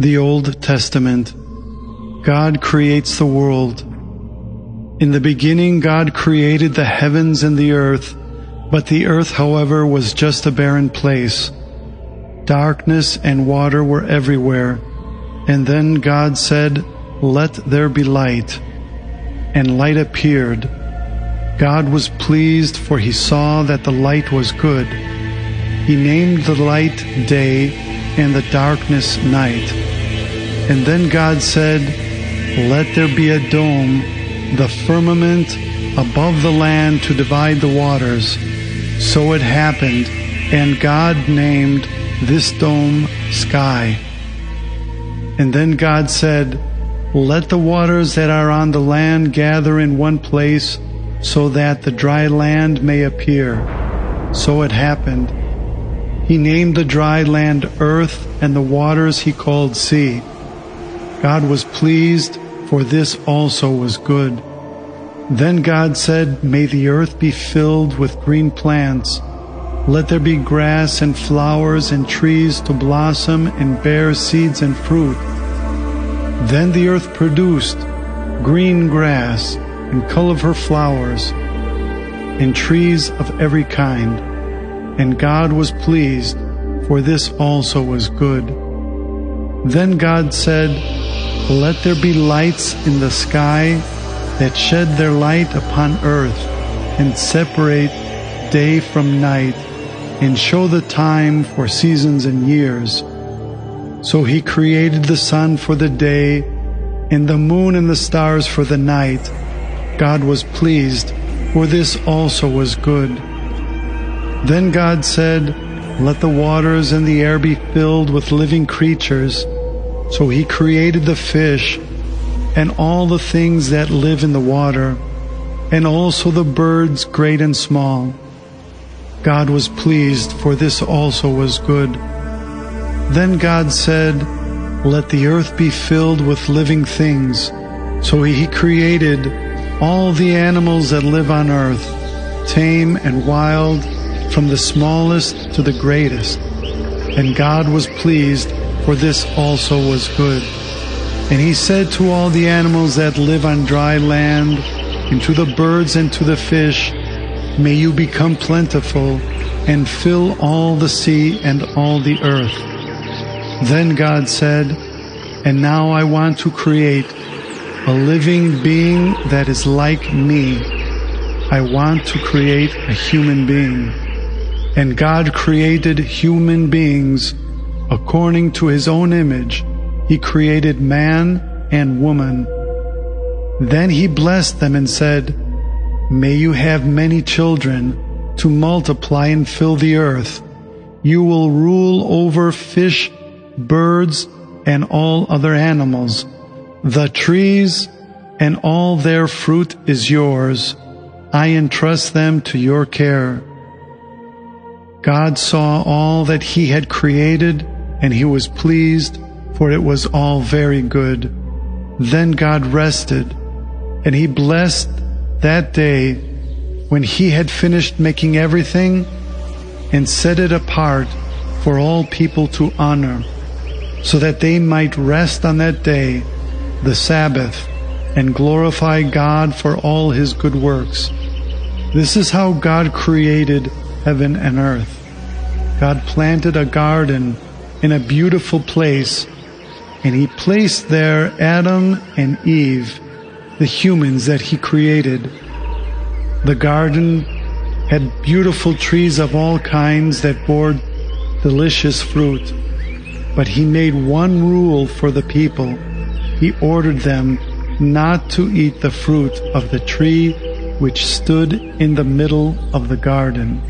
The Old Testament God creates the world. In the beginning, God created the heavens and the earth, but the earth, however, was just a barren place. Darkness and water were everywhere. And then God said, Let there be light. And light appeared. God was pleased, for he saw that the light was good. He named the light day and the darkness night. And then God said, Let there be a dome, the firmament above the land to divide the waters. So it happened, and God named this dome sky. And then God said, Let the waters that are on the land gather in one place, so that the dry land may appear. So it happened. He named the dry land earth, and the waters he called sea. God was pleased, for this also was good. Then God said, May the earth be filled with green plants let there be grass and flowers and trees to blossom and bear seeds and fruit. Then the earth produced green grass and colorful flowers and trees of every kind. And God was pleased, for this also was good. Then God said, Let there be lights in the sky that shed their light upon earth and separate day from night and show the time for seasons and years. So he created the sun for the day and the moon and the stars for the night. God was pleased, for this also was good. Then God said, Let the waters and the air be filled with living creatures. So he created the fish and all the things that live in the water, and also the birds great and small. God was pleased, for this also was good. Then God said, Let the earth be filled with living things. So he created all the animals that live on earth, tame and wild, from the smallest to the greatest. And God was pleased, for this also was good. And he said to all the animals that live on dry land, and to the birds and to the fish, May you become plentiful and fill all the sea and all the earth. Then God said, And now I want to create a living being that is like me. I want to create a human being. And God created human beings according to his own image. He created man and woman. Then he blessed them and said, May you have many children to multiply and fill the earth. You will rule over fish, birds, and all other animals. The trees and all their fruit is yours. I entrust them to your care. God saw all that he had created, and he was pleased, for it was all very good. Then God rested, and he blessed that day, when he had finished making everything and set it apart for all people to honor, so that they might rest on that day, the Sabbath, and glorify God for all his good works. This is how God created heaven and earth. God planted a garden in a beautiful place, and he placed there Adam and Eve the humans that he created. The garden had beautiful trees of all kinds that bore delicious fruit. But he made one rule for the people. He ordered them not to eat the fruit of the tree which stood in the middle of the garden.